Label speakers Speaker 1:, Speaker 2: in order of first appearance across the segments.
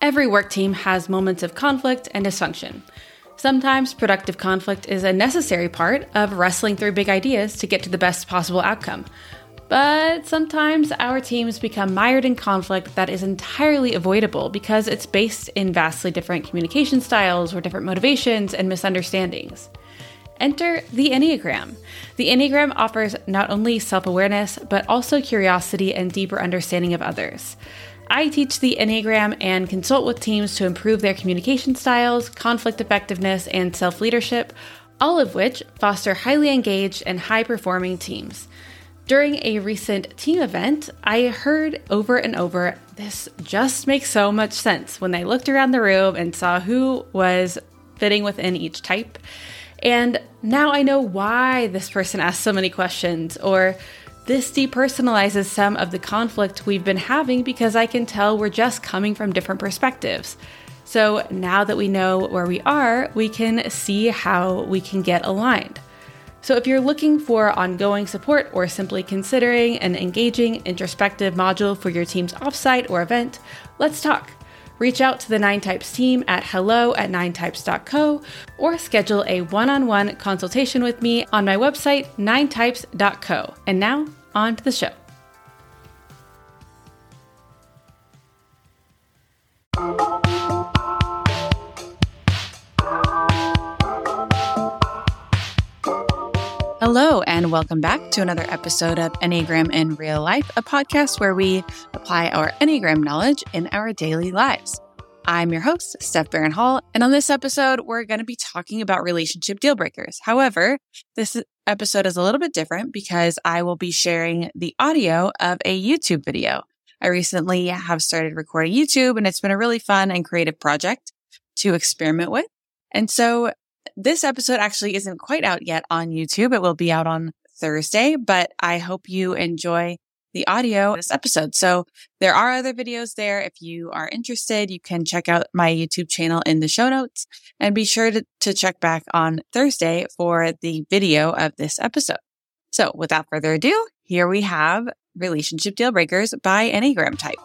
Speaker 1: Every work team has moments of conflict and dysfunction. Sometimes productive conflict is a necessary part of wrestling through big ideas to get to the best possible outcome. But sometimes our teams become mired in conflict that is entirely avoidable because it's based in vastly different communication styles or different motivations and misunderstandings. Enter the Enneagram. The Enneagram offers not only self awareness, but also curiosity and deeper understanding of others. I teach the Enneagram and consult with teams to improve their communication styles, conflict effectiveness, and self leadership, all of which foster highly engaged and high performing teams. During a recent team event, I heard over and over this just makes so much sense when they looked around the room and saw who was fitting within each type. And now I know why this person asked so many questions, or this depersonalizes some of the conflict we've been having because I can tell we're just coming from different perspectives. So now that we know where we are, we can see how we can get aligned. So, if you're looking for ongoing support or simply considering an engaging introspective module for your team's offsite or event, let's talk. Reach out to the Nine Types team at hello at ninetypes.co or schedule a one on one consultation with me on my website, ninetypes.co. And now, on to the show. Hello, and welcome back to another episode of Enneagram in Real Life, a podcast where we apply our Enneagram knowledge in our daily lives. I'm your host, Steph Barron Hall, and on this episode, we're going to be talking about relationship deal breakers. However, this episode is a little bit different because I will be sharing the audio of a YouTube video. I recently have started recording YouTube, and it's been a really fun and creative project to experiment with. And so this episode actually isn't quite out yet on YouTube. It will be out on Thursday, but I hope you enjoy the audio this episode. So there are other videos there. If you are interested, you can check out my YouTube channel in the show notes and be sure to, to check back on Thursday for the video of this episode. So without further ado, here we have relationship deal breakers by Enneagram type.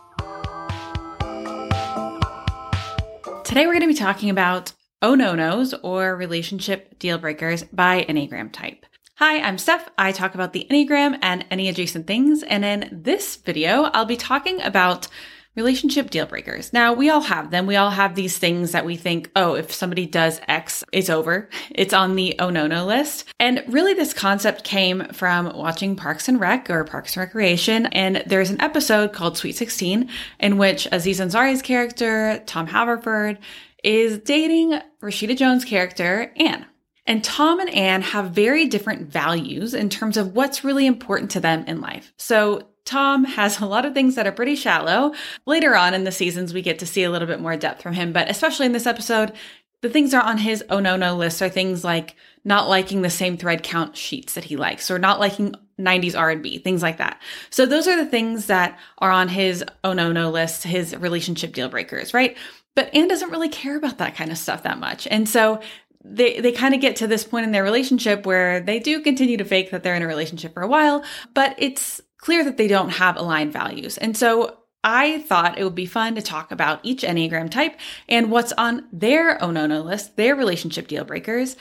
Speaker 1: Today we're going to be talking about Oh No Nos or Relationship Deal Breakers by Enneagram Type. Hi, I'm Steph. I talk about the Enneagram and any adjacent things. And in this video, I'll be talking about relationship deal breakers. Now, we all have them. We all have these things that we think, oh, if somebody does X, it's over. It's on the oh no no list. And really, this concept came from watching Parks and Rec or Parks and Recreation. And there's an episode called Sweet 16 in which Aziz Ansari's character, Tom Haverford, is dating Rashida Jones' character, Ann. And Tom and Ann have very different values in terms of what's really important to them in life. So Tom has a lot of things that are pretty shallow. Later on in the seasons, we get to see a little bit more depth from him, but especially in this episode, the things that are on his oh no no list are things like not liking the same thread count sheets that he likes or not liking 90s R&B, things like that. So those are the things that are on his oh no no list, his relationship deal breakers, right? But Ann doesn't really care about that kind of stuff that much. And so they they kind of get to this point in their relationship where they do continue to fake that they're in a relationship for a while, but it's clear that they don't have aligned values. And so I thought it would be fun to talk about each Enneagram type and what's on their oh no no list, their relationship deal breakers.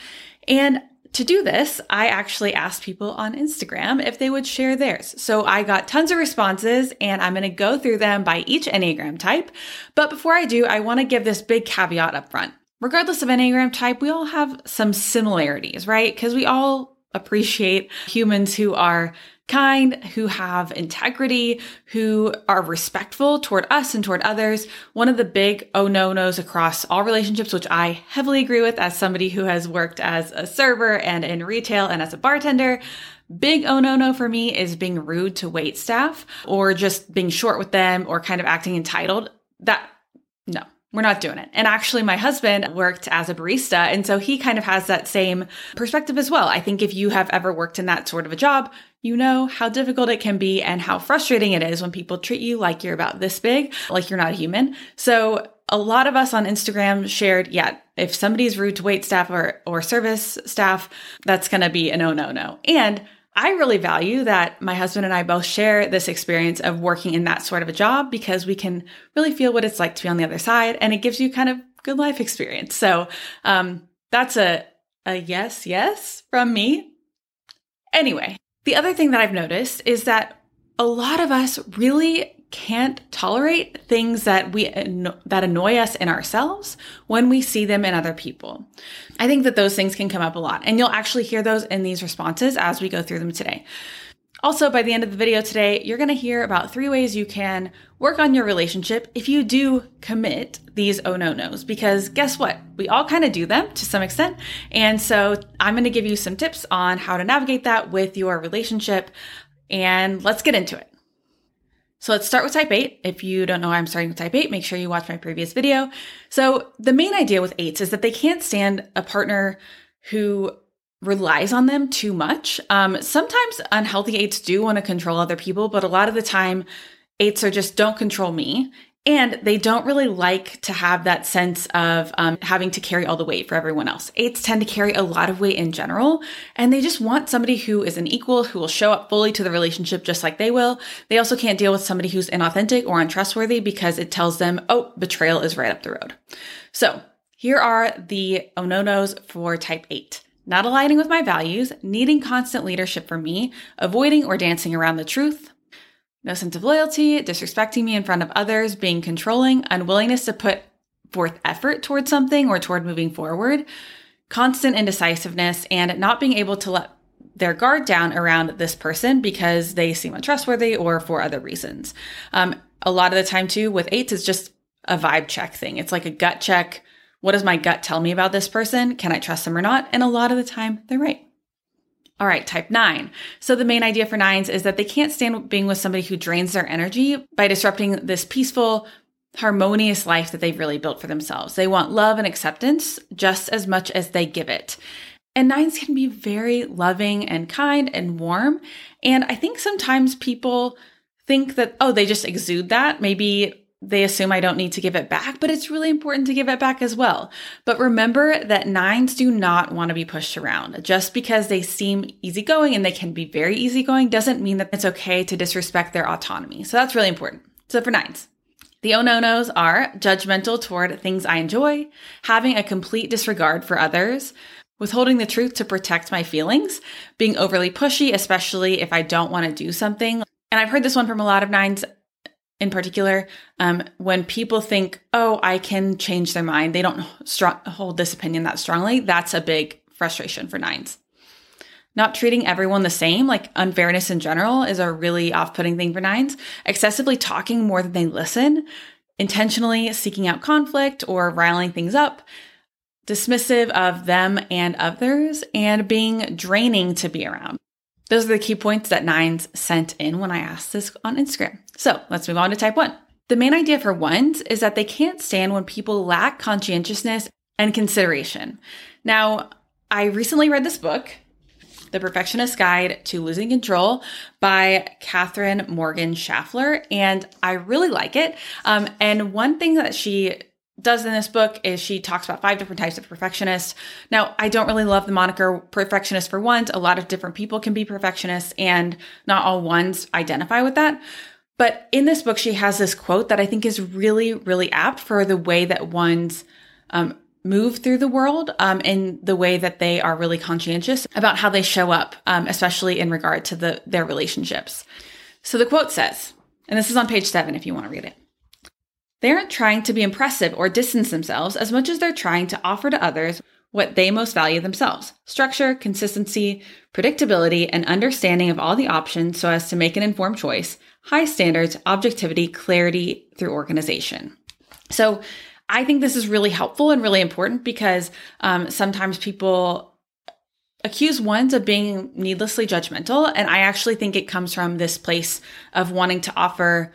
Speaker 1: And to do this, I actually asked people on Instagram if they would share theirs. So I got tons of responses and I'm going to go through them by each Enneagram type. But before I do, I want to give this big caveat up front. Regardless of Enneagram type, we all have some similarities, right? Because we all appreciate humans who are kind, who have integrity, who are respectful toward us and toward others. One of the big oh no nos across all relationships, which I heavily agree with as somebody who has worked as a server and in retail and as a bartender. Big oh no no for me is being rude to wait staff or just being short with them or kind of acting entitled. That, no, we're not doing it. And actually, my husband worked as a barista. And so he kind of has that same perspective as well. I think if you have ever worked in that sort of a job, you know how difficult it can be and how frustrating it is when people treat you like you're about this big, like you're not a human. So a lot of us on Instagram shared, yeah, if somebody's rude to wait staff or, or service staff, that's going to be a no, no, no. And I really value that my husband and I both share this experience of working in that sort of a job because we can really feel what it's like to be on the other side and it gives you kind of good life experience. So, um, that's a, a yes, yes from me. Anyway, the other thing that I've noticed is that a lot of us really can't tolerate things that we that annoy us in ourselves when we see them in other people. I think that those things can come up a lot and you'll actually hear those in these responses as we go through them today. Also, by the end of the video today, you're going to hear about three ways you can work on your relationship if you do commit these oh no nos. Because guess what? We all kind of do them to some extent. And so I'm going to give you some tips on how to navigate that with your relationship. And let's get into it. So let's start with type 8. If you don't know why I'm starting with type 8, make sure you watch my previous video. So the main idea with 8s is that they can't stand a partner who relies on them too much. Um, sometimes unhealthy 8s do want to control other people, but a lot of the time, 8s are just don't control me. And they don't really like to have that sense of um, having to carry all the weight for everyone else. Eights tend to carry a lot of weight in general, and they just want somebody who is an equal, who will show up fully to the relationship just like they will. They also can't deal with somebody who's inauthentic or untrustworthy because it tells them, oh, betrayal is right up the road. So here are the oh no nos for type 8 not aligning with my values, needing constant leadership from me, avoiding or dancing around the truth, no sense of loyalty, disrespecting me in front of others, being controlling, unwillingness to put forth effort towards something or toward moving forward, constant indecisiveness, and not being able to let their guard down around this person because they seem untrustworthy or for other reasons. Um, a lot of the time, too, with eights, it's just a vibe check thing. It's like a gut check. What does my gut tell me about this person? Can I trust them or not? And a lot of the time, they're right. All right, type nine. So the main idea for nines is that they can't stand being with somebody who drains their energy by disrupting this peaceful, harmonious life that they've really built for themselves. They want love and acceptance just as much as they give it. And nines can be very loving and kind and warm. And I think sometimes people think that, oh, they just exude that. Maybe they assume I don't need to give it back, but it's really important to give it back as well. But remember that nines do not want to be pushed around. Just because they seem easygoing and they can be very easygoing doesn't mean that it's okay to disrespect their autonomy. So that's really important. So for nines, the oh no nos are judgmental toward things I enjoy, having a complete disregard for others, withholding the truth to protect my feelings, being overly pushy, especially if I don't want to do something. And I've heard this one from a lot of nines in particular, um, when people think, oh, I can change their mind, they don't hold this opinion that strongly. That's a big frustration for nines. Not treating everyone the same, like unfairness in general, is a really off putting thing for nines. Excessively talking more than they listen, intentionally seeking out conflict or riling things up, dismissive of them and others, and being draining to be around. Those are the key points that Nines sent in when I asked this on Instagram. So let's move on to type one. The main idea for ones is that they can't stand when people lack conscientiousness and consideration. Now, I recently read this book, The Perfectionist Guide to Losing Control by Katherine Morgan Schafler, and I really like it. Um, and one thing that she does in this book is she talks about five different types of perfectionists. Now, I don't really love the moniker perfectionist for ones. A lot of different people can be perfectionists and not all ones identify with that. But in this book, she has this quote that I think is really, really apt for the way that ones um, move through the world um, the way that they are really conscientious about how they show up, um, especially in regard to the, their relationships. So the quote says, and this is on page seven if you want to read it. They aren't trying to be impressive or distance themselves as much as they're trying to offer to others what they most value themselves structure, consistency, predictability, and understanding of all the options so as to make an informed choice, high standards, objectivity, clarity through organization. So, I think this is really helpful and really important because um, sometimes people accuse ones of being needlessly judgmental. And I actually think it comes from this place of wanting to offer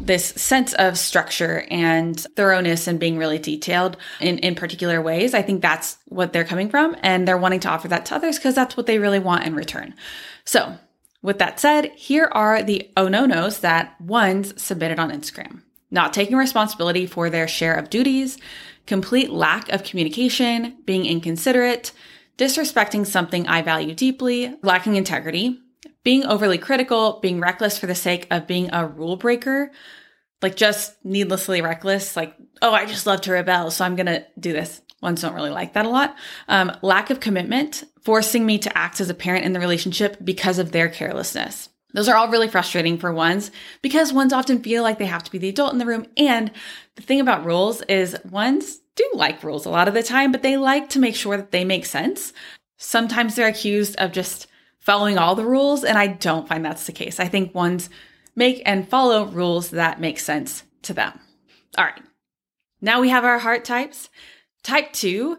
Speaker 1: this sense of structure and thoroughness and being really detailed in, in particular ways. I think that's what they're coming from. And they're wanting to offer that to others because that's what they really want in return. So with that said, here are the oh no nos that ones submitted on Instagram. Not taking responsibility for their share of duties, complete lack of communication, being inconsiderate, disrespecting something I value deeply, lacking integrity, being overly critical, being reckless for the sake of being a rule breaker, like just needlessly reckless, like, oh, I just love to rebel, so I'm gonna do this. Ones don't really like that a lot. Um, lack of commitment, forcing me to act as a parent in the relationship because of their carelessness. Those are all really frustrating for ones because ones often feel like they have to be the adult in the room. And the thing about rules is ones do like rules a lot of the time, but they like to make sure that they make sense. Sometimes they're accused of just following all the rules, and I don't find that's the case. I think ones make and follow rules that make sense to them. All right. Now we have our heart types. Type two,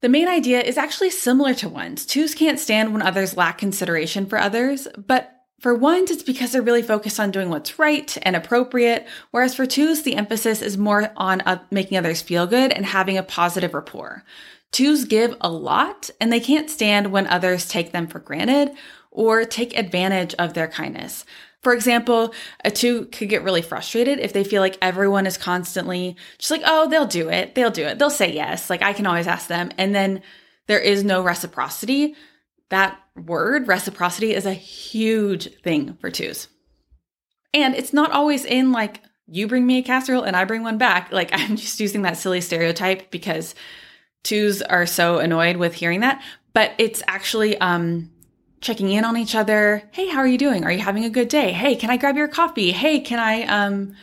Speaker 1: the main idea is actually similar to ones. Twos can't stand when others lack consideration for others, but for ones, it's because they're really focused on doing what's right and appropriate, whereas for twos, the emphasis is more on uh, making others feel good and having a positive rapport. Twos give a lot, and they can't stand when others take them for granted or take advantage of their kindness. For example, a two could get really frustrated if they feel like everyone is constantly just like, oh, they'll do it. They'll do it. They'll say yes. Like I can always ask them. And then there is no reciprocity. That word, reciprocity, is a huge thing for twos. And it's not always in like, you bring me a casserole and I bring one back. Like I'm just using that silly stereotype because twos are so annoyed with hearing that. But it's actually um checking in on each other. Hey, how are you doing? Are you having a good day? Hey, can I grab your coffee? Hey, can I um,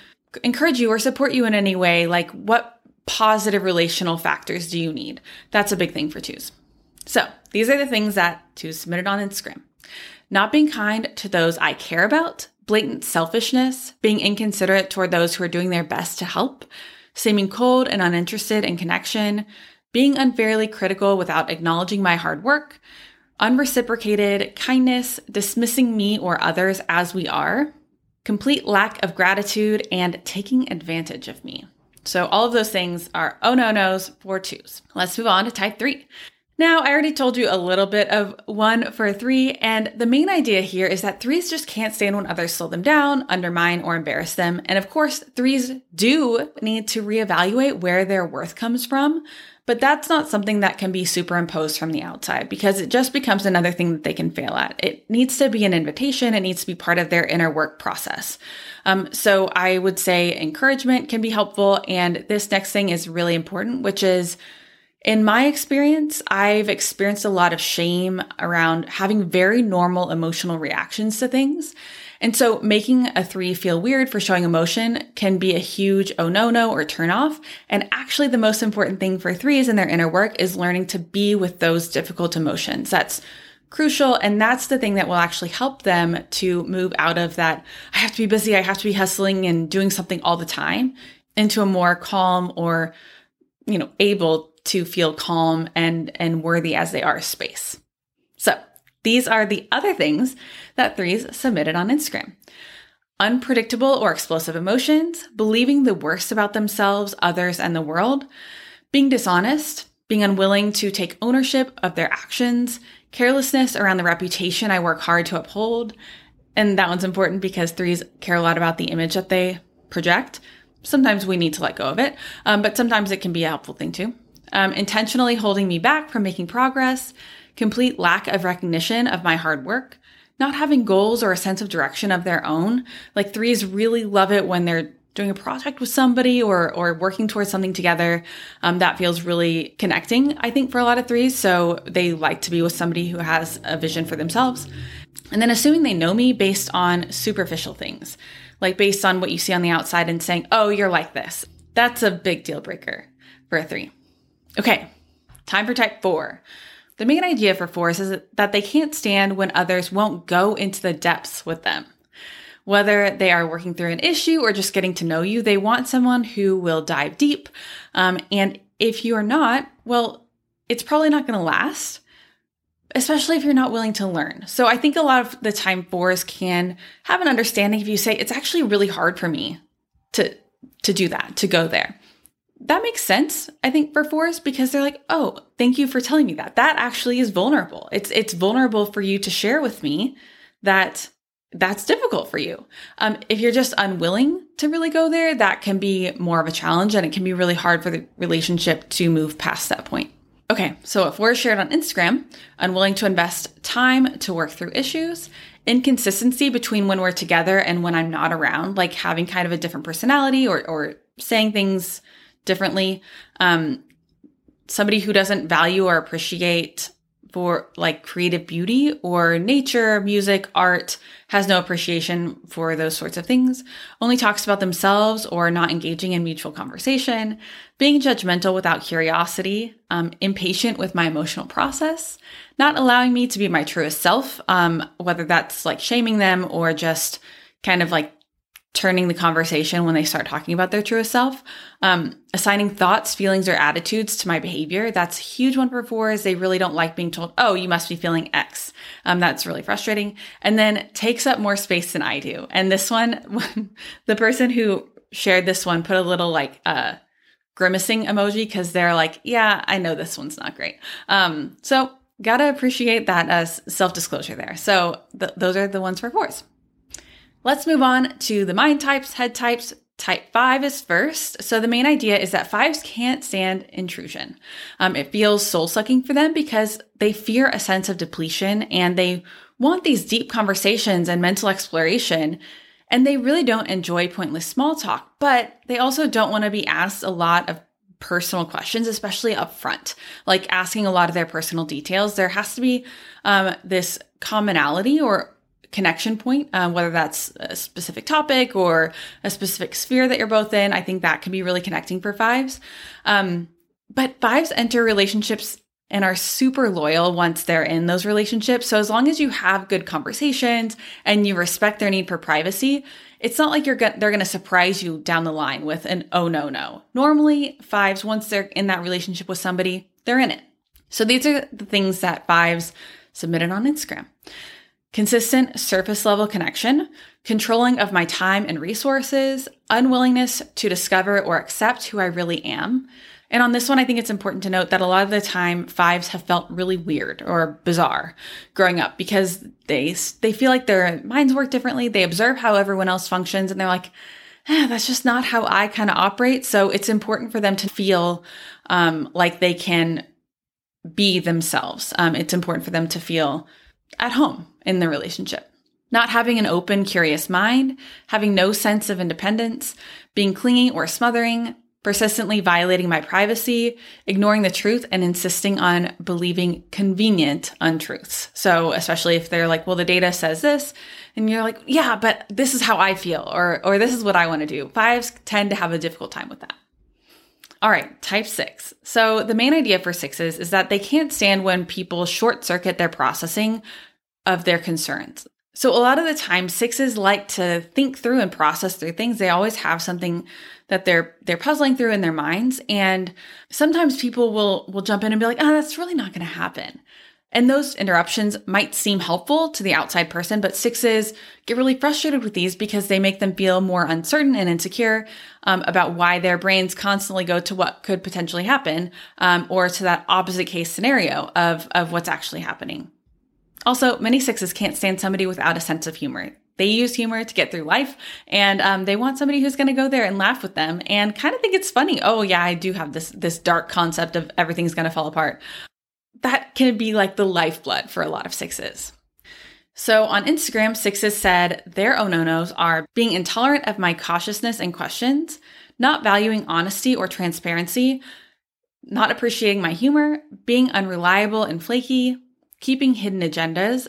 Speaker 1: encourage you or support you in any way? Like, what positive relational factors do you need? That's a big thing for twos. So, these are the things that twos submitted on Instagram. Not being kind to those I care about, blatant selfishness, being inconsiderate toward those who are doing their best to help, seeming cold and uninterested in connection, being unfairly critical without acknowledging my hard work, unreciprocated kindness, dismissing me or others as we are, complete lack of gratitude, and taking advantage of me. So, all of those things are oh no no's for twos. Let's move on to type three. Now, I already told you a little bit of one for three, and the main idea here is that threes just can't stand when others slow them down, undermine, or embarrass them. And of course, threes do need to reevaluate where their worth comes from. But that's not something that can be superimposed from the outside because it just becomes another thing that they can fail at. It needs to be an invitation. It needs to be part of their inner work process. Um, so I would say encouragement can be helpful. And this next thing is really important, which is in my experience, I've experienced a lot of shame around having very normal emotional reactions to things. And so making a three feel weird for showing emotion can be a huge oh no no or turn off. And actually the most important thing for threes in their inner work is learning to be with those difficult emotions. That's crucial. And that's the thing that will actually help them to move out of that. I have to be busy. I have to be hustling and doing something all the time into a more calm or, you know, able to feel calm and, and worthy as they are space. So these are the other things that threes submitted on Instagram. Unpredictable or explosive emotions, believing the worst about themselves, others, and the world, being dishonest, being unwilling to take ownership of their actions, carelessness around the reputation I work hard to uphold. And that one's important because threes care a lot about the image that they project. Sometimes we need to let go of it, um, but sometimes it can be a helpful thing too. Um, intentionally holding me back from making progress, complete lack of recognition of my hard work, not having goals or a sense of direction of their own. Like threes really love it when they're doing a project with somebody or or working towards something together. Um, that feels really connecting, I think, for a lot of threes. So they like to be with somebody who has a vision for themselves. And then assuming they know me based on superficial things, like based on what you see on the outside and saying, oh, you're like this. That's a big deal breaker for a three. Okay, time for type four. The main idea for fours is that they can't stand when others won't go into the depths with them. Whether they are working through an issue or just getting to know you, they want someone who will dive deep. Um, and if you are not, well, it's probably not going to last, especially if you're not willing to learn. So I think a lot of the time fours can have an understanding if you say, it's actually really hard for me to, to do that, to go there that makes sense, I think, for fours because they're like, oh, thank you for telling me that. That actually is vulnerable. It's it's vulnerable for you to share with me that that's difficult for you. Um, if you're just unwilling to really go there, that can be more of a challenge and it can be really hard for the relationship to move past that point. Okay, so if we're shared on Instagram, unwilling to invest time to work through issues, inconsistency between when we're together and when I'm not around, like having kind of a different personality or, or saying things differently, um, somebody who doesn't value or appreciate for like creative beauty or nature, music, art, has no appreciation for those sorts of things, only talks about themselves or not engaging in mutual conversation, being judgmental without curiosity, um, impatient with my emotional process, not allowing me to be my truest self, um, whether that's like shaming them or just kind of like turning the conversation when they start talking about their truest self. Um, assigning thoughts, feelings, or attitudes to my behavior. That's a huge one for fours. They really don't like being told, oh, you must be feeling X. Um, that's really frustrating. And then takes up more space than I do. And this one, the person who shared this one put a little like, uh, grimacing emoji because they're like, yeah, I know this one's not great. Um, so gotta appreciate that as self disclosure there. So th- those are the ones for fours. Let's move on to the mind types, head types. Type five is first. So the main idea is that fives can't stand intrusion. Um, it feels soul sucking for them because they fear a sense of depletion and they want these deep conversations and mental exploration. And they really don't enjoy pointless small talk, but they also don't want to be asked a lot of personal questions, especially up front, like asking a lot of their personal details. There has to be um, this commonality or connection point, um, whether that's a specific topic or a specific sphere that you're both in. I think that can be really connecting for fives. Um, but fives enter relationships and are super loyal once they're in those relationships. So as long as you have good conversations and you respect their need for privacy, it's not like you're go- they're going to surprise you down the line with an oh no no. Normally, fives once they're in that relationship with somebody, they're in it. So these are the things that fives submitted on Instagram consistent surface level connection, controlling of my time and resources, unwillingness to discover or accept who I really am. And on this one, I think it's important to note that a lot of the time fives have felt really weird or bizarre growing up because they, they feel like their minds work differently. They observe how everyone else functions and they're like, eh, that's just not how I kind of operate. So it's important for them to feel, um, like they can be themselves. Um, it's important for them to feel at home in the relationship. Not having an open, curious mind, having no sense of independence, being clingy or smothering, persistently violating my privacy, ignoring the truth, and insisting on believing convenient untruths. So, especially if they're like, well, the data says this, and you're like, yeah, but this is how I feel, or, or this is what I want to do. Fives tend to have a difficult time with that. All right, type six. So, the main idea for sixes is that they can't stand when people short circuit their processing of their concerns. So a lot of the time sixes like to think through and process through things. They always have something that they're they're puzzling through in their minds and sometimes people will will jump in and be like, "Oh, that's really not going to happen." And those interruptions might seem helpful to the outside person, but sixes get really frustrated with these because they make them feel more uncertain and insecure um, about why their brains constantly go to what could potentially happen um, or to that opposite case scenario of, of what's actually happening. Also, many sixes can't stand somebody without a sense of humor. They use humor to get through life, and um, they want somebody who's going to go there and laugh with them and kind of think it's funny. Oh yeah, I do have this this dark concept of everything's going to fall apart. That can be like the lifeblood for a lot of sixes. So on Instagram, sixes said their oh no nos are being intolerant of my cautiousness and questions, not valuing honesty or transparency, not appreciating my humor, being unreliable and flaky, keeping hidden agendas,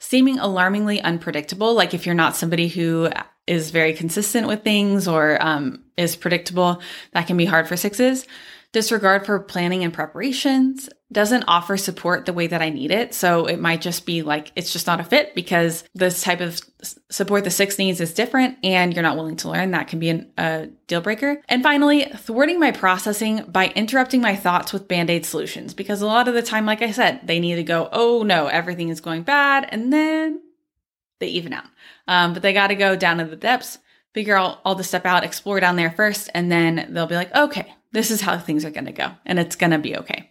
Speaker 1: seeming alarmingly unpredictable. Like if you're not somebody who is very consistent with things or um, is predictable, that can be hard for sixes disregard for planning and preparations, doesn't offer support the way that I need it. So it might just be like, it's just not a fit because this type of support the six needs is different and you're not willing to learn. That can be an, a deal breaker. And finally, thwarting my processing by interrupting my thoughts with band aid solutions. Because a lot of the time, like I said, they need to go, oh no, everything is going bad. And then they even out. Um, but they got to go down to the depths, figure out all the stuff out, explore down there first. And then they'll be like, okay, this is how things are going to go, and it's going to be okay.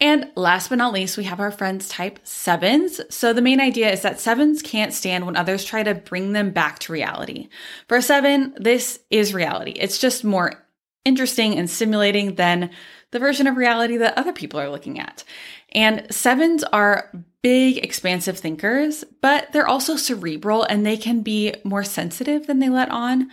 Speaker 1: And last but not least, we have our friends type sevens. So the main idea is that sevens can't stand when others try to bring them back to reality. For a seven, this is reality. It's just more interesting and stimulating than the version of reality that other people are looking at. And sevens are big, expansive thinkers, but they're also cerebral and they can be more sensitive than they let on.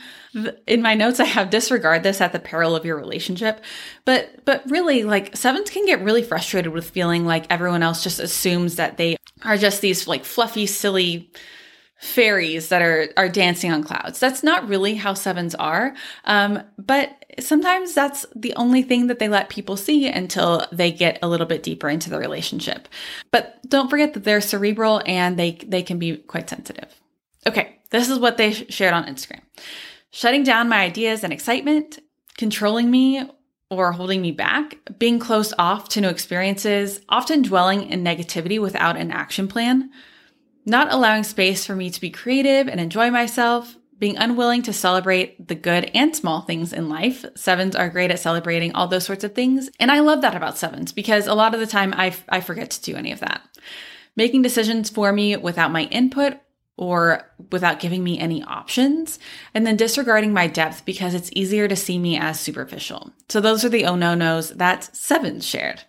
Speaker 1: In my notes, I have disregard this at the peril of your relationship. But, but really, like sevens can get really frustrated with feeling like everyone else just assumes that they are just these like fluffy, silly, fairies that are are dancing on clouds. That's not really how sevens are. Um, but sometimes that's the only thing that they let people see until they get a little bit deeper into the relationship. But don't forget that they're cerebral and they they can be quite sensitive. Okay, this is what they shared on Instagram. Shutting down my ideas and excitement, controlling me or holding me back, being closed off to new experiences, often dwelling in negativity without an action plan, not allowing space for me to be creative and enjoy myself, being unwilling to celebrate the good and small things in life. Sevens are great at celebrating all those sorts of things. And I love that about sevens because a lot of the time I, I forget to do any of that. Making decisions for me without my input or without giving me any options, and then disregarding my depth because it's easier to see me as superficial. So those are the oh no nos that sevens shared.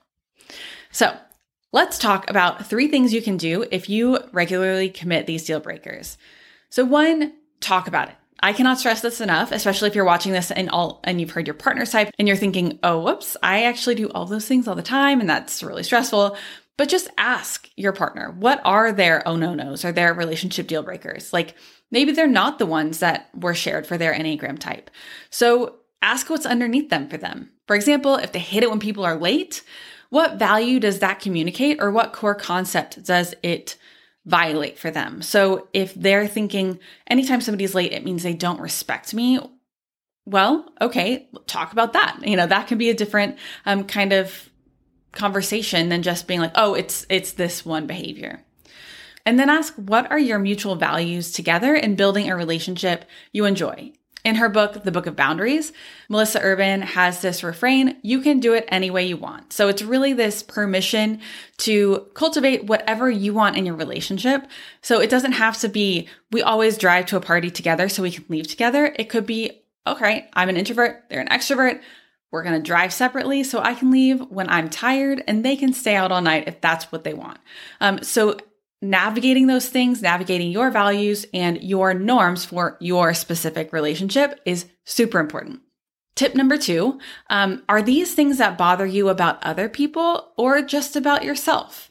Speaker 1: So let's talk about three things you can do if you regularly commit these deal breakers. So one, talk about it. I cannot stress this enough, especially if you're watching this and all and you've heard your partner type and you're thinking, "Oh, whoops, I actually do all those things all the time and that's really stressful." But just ask your partner, what are their oh no nos or their relationship deal breakers? Like maybe they're not the ones that were shared for their Enneagram type. So ask what's underneath them for them. For example, if they hate it when people are late, what value does that communicate or what core concept does it violate for them. So if they're thinking anytime somebody's late, it means they don't respect me. Well, okay, talk about that. You know, that can be a different um, kind of conversation than just being like, oh, it's it's this one behavior. And then ask what are your mutual values together in building a relationship you enjoy. In her book, The Book of Boundaries, Melissa Urban has this refrain you can do it any way you want. So it's really this permission to cultivate whatever you want in your relationship. So it doesn't have to be we always drive to a party together so we can leave together. It could be okay, I'm an introvert, they're an extrovert. We're going to drive separately so I can leave when I'm tired and they can stay out all night if that's what they want. Um, so navigating those things, navigating your values and your norms for your specific relationship is super important. Tip number two um, are these things that bother you about other people or just about yourself?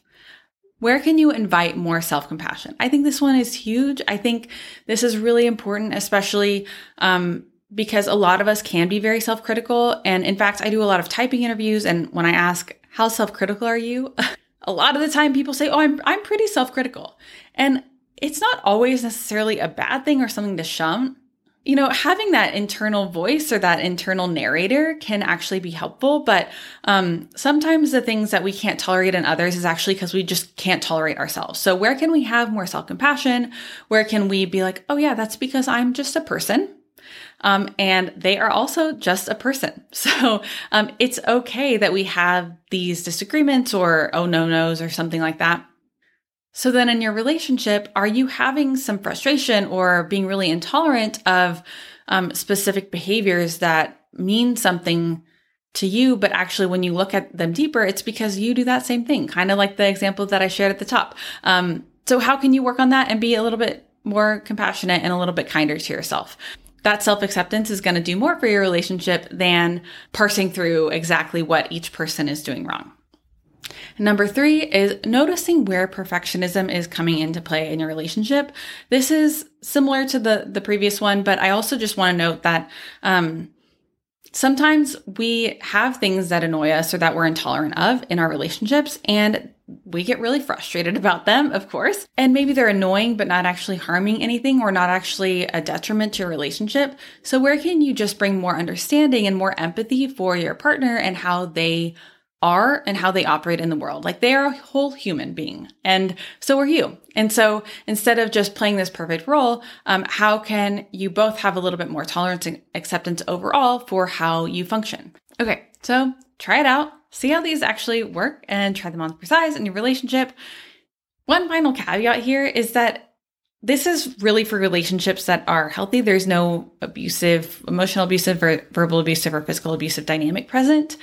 Speaker 1: Where can you invite more self compassion? I think this one is huge. I think this is really important, especially um, because a lot of us can be very self critical. And in fact, I do a lot of typing interviews. And when I ask, How self critical are you? a lot of the time people say, "Oh, I'm I'm pretty self-critical." And it's not always necessarily a bad thing or something to shun. You know, having that internal voice or that internal narrator can actually be helpful, but um, sometimes the things that we can't tolerate in others is actually because we just can't tolerate ourselves. So, where can we have more self compassion? Where can we be like, oh, yeah, that's because I'm just a person um, and they are also just a person. So um, it's okay that we have these disagreements or oh no nos or something like that. So then in your relationship, are you having some frustration or being really intolerant of um, specific behaviors that mean something to you, but actually when you look at them deeper, it's because you do that same thing, kind of like the example that I shared at the top. Um, so how can you work on that and be a little bit more compassionate and a little bit kinder to yourself? That self acceptance is going to do more for your relationship than parsing through exactly what each person is doing wrong. Number three is noticing where perfectionism is coming into play in your relationship. This is similar to the, the previous one, but I also just want to note that, um, sometimes we have things that annoy us or that we're intolerant of in our relationships and we get really frustrated about them, of course. And maybe they're annoying, but not actually harming anything or not actually a detriment to your relationship. So, where can you just bring more understanding and more empathy for your partner and how they are and how they operate in the world? Like they are a whole human being, and so are you. And so, instead of just playing this perfect role, um, how can you both have a little bit more tolerance and acceptance overall for how you function? Okay, so try it out see how these actually work and try them on for size in your relationship. One final caveat here is that this is really for relationships that are healthy. There's no abusive, emotional abusive, or verbal abusive, or physical abusive dynamic present.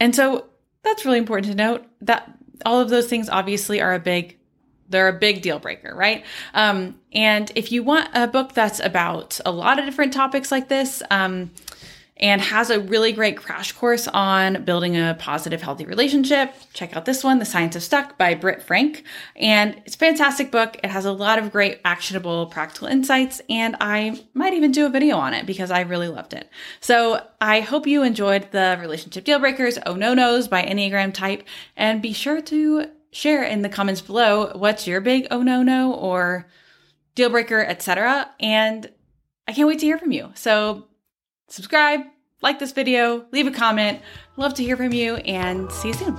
Speaker 1: And so that's really important to note that all of those things obviously are a big they're a big deal breaker, right? Um, and if you want a book that's about a lot of different topics like this, um, and has a really great crash course on building a positive, healthy relationship. Check out this one, The Science of Stuck by Britt Frank. And it's a fantastic book. It has a lot of great actionable practical insights, and I might even do a video on it because I really loved it. So I hope you enjoyed the relationship deal breakers, oh no nos by Enneagram type, and be sure to share in the comments below what's your big oh no no or deal breaker, etc. And I can't wait to hear from you. So subscribe, like this video, leave a comment. Love to hear from you and see you soon.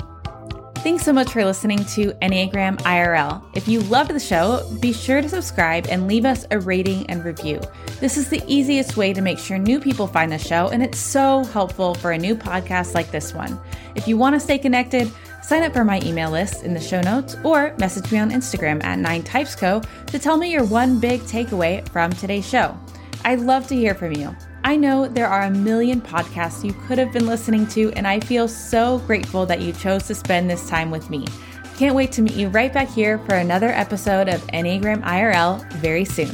Speaker 1: Thanks so much for listening to Enneagram IRL. If you loved the show, be sure to subscribe and leave us a rating and review. This is the easiest way to make sure new people find the show, and it's so helpful for a new podcast like this one. If you want to stay connected, sign up for my email list in the show notes or message me on Instagram at 9typesco to tell me your one big takeaway from today's show. I'd love to hear from you. I know there are a million podcasts you could have been listening to, and I feel so grateful that you chose to spend this time with me. Can't wait to meet you right back here for another episode of Enneagram IRL very soon.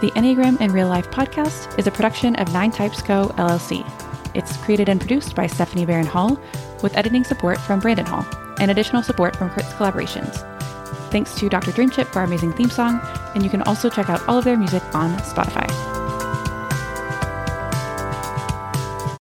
Speaker 1: The Enneagram in Real Life podcast is a production of Nine Types Co. LLC. It's created and produced by Stephanie Barron Hall, with editing support from Brandon Hall and additional support from Crits Collaborations. Thanks to Dr. Dreamchip for our amazing theme song, and you can also check out all of their music on Spotify.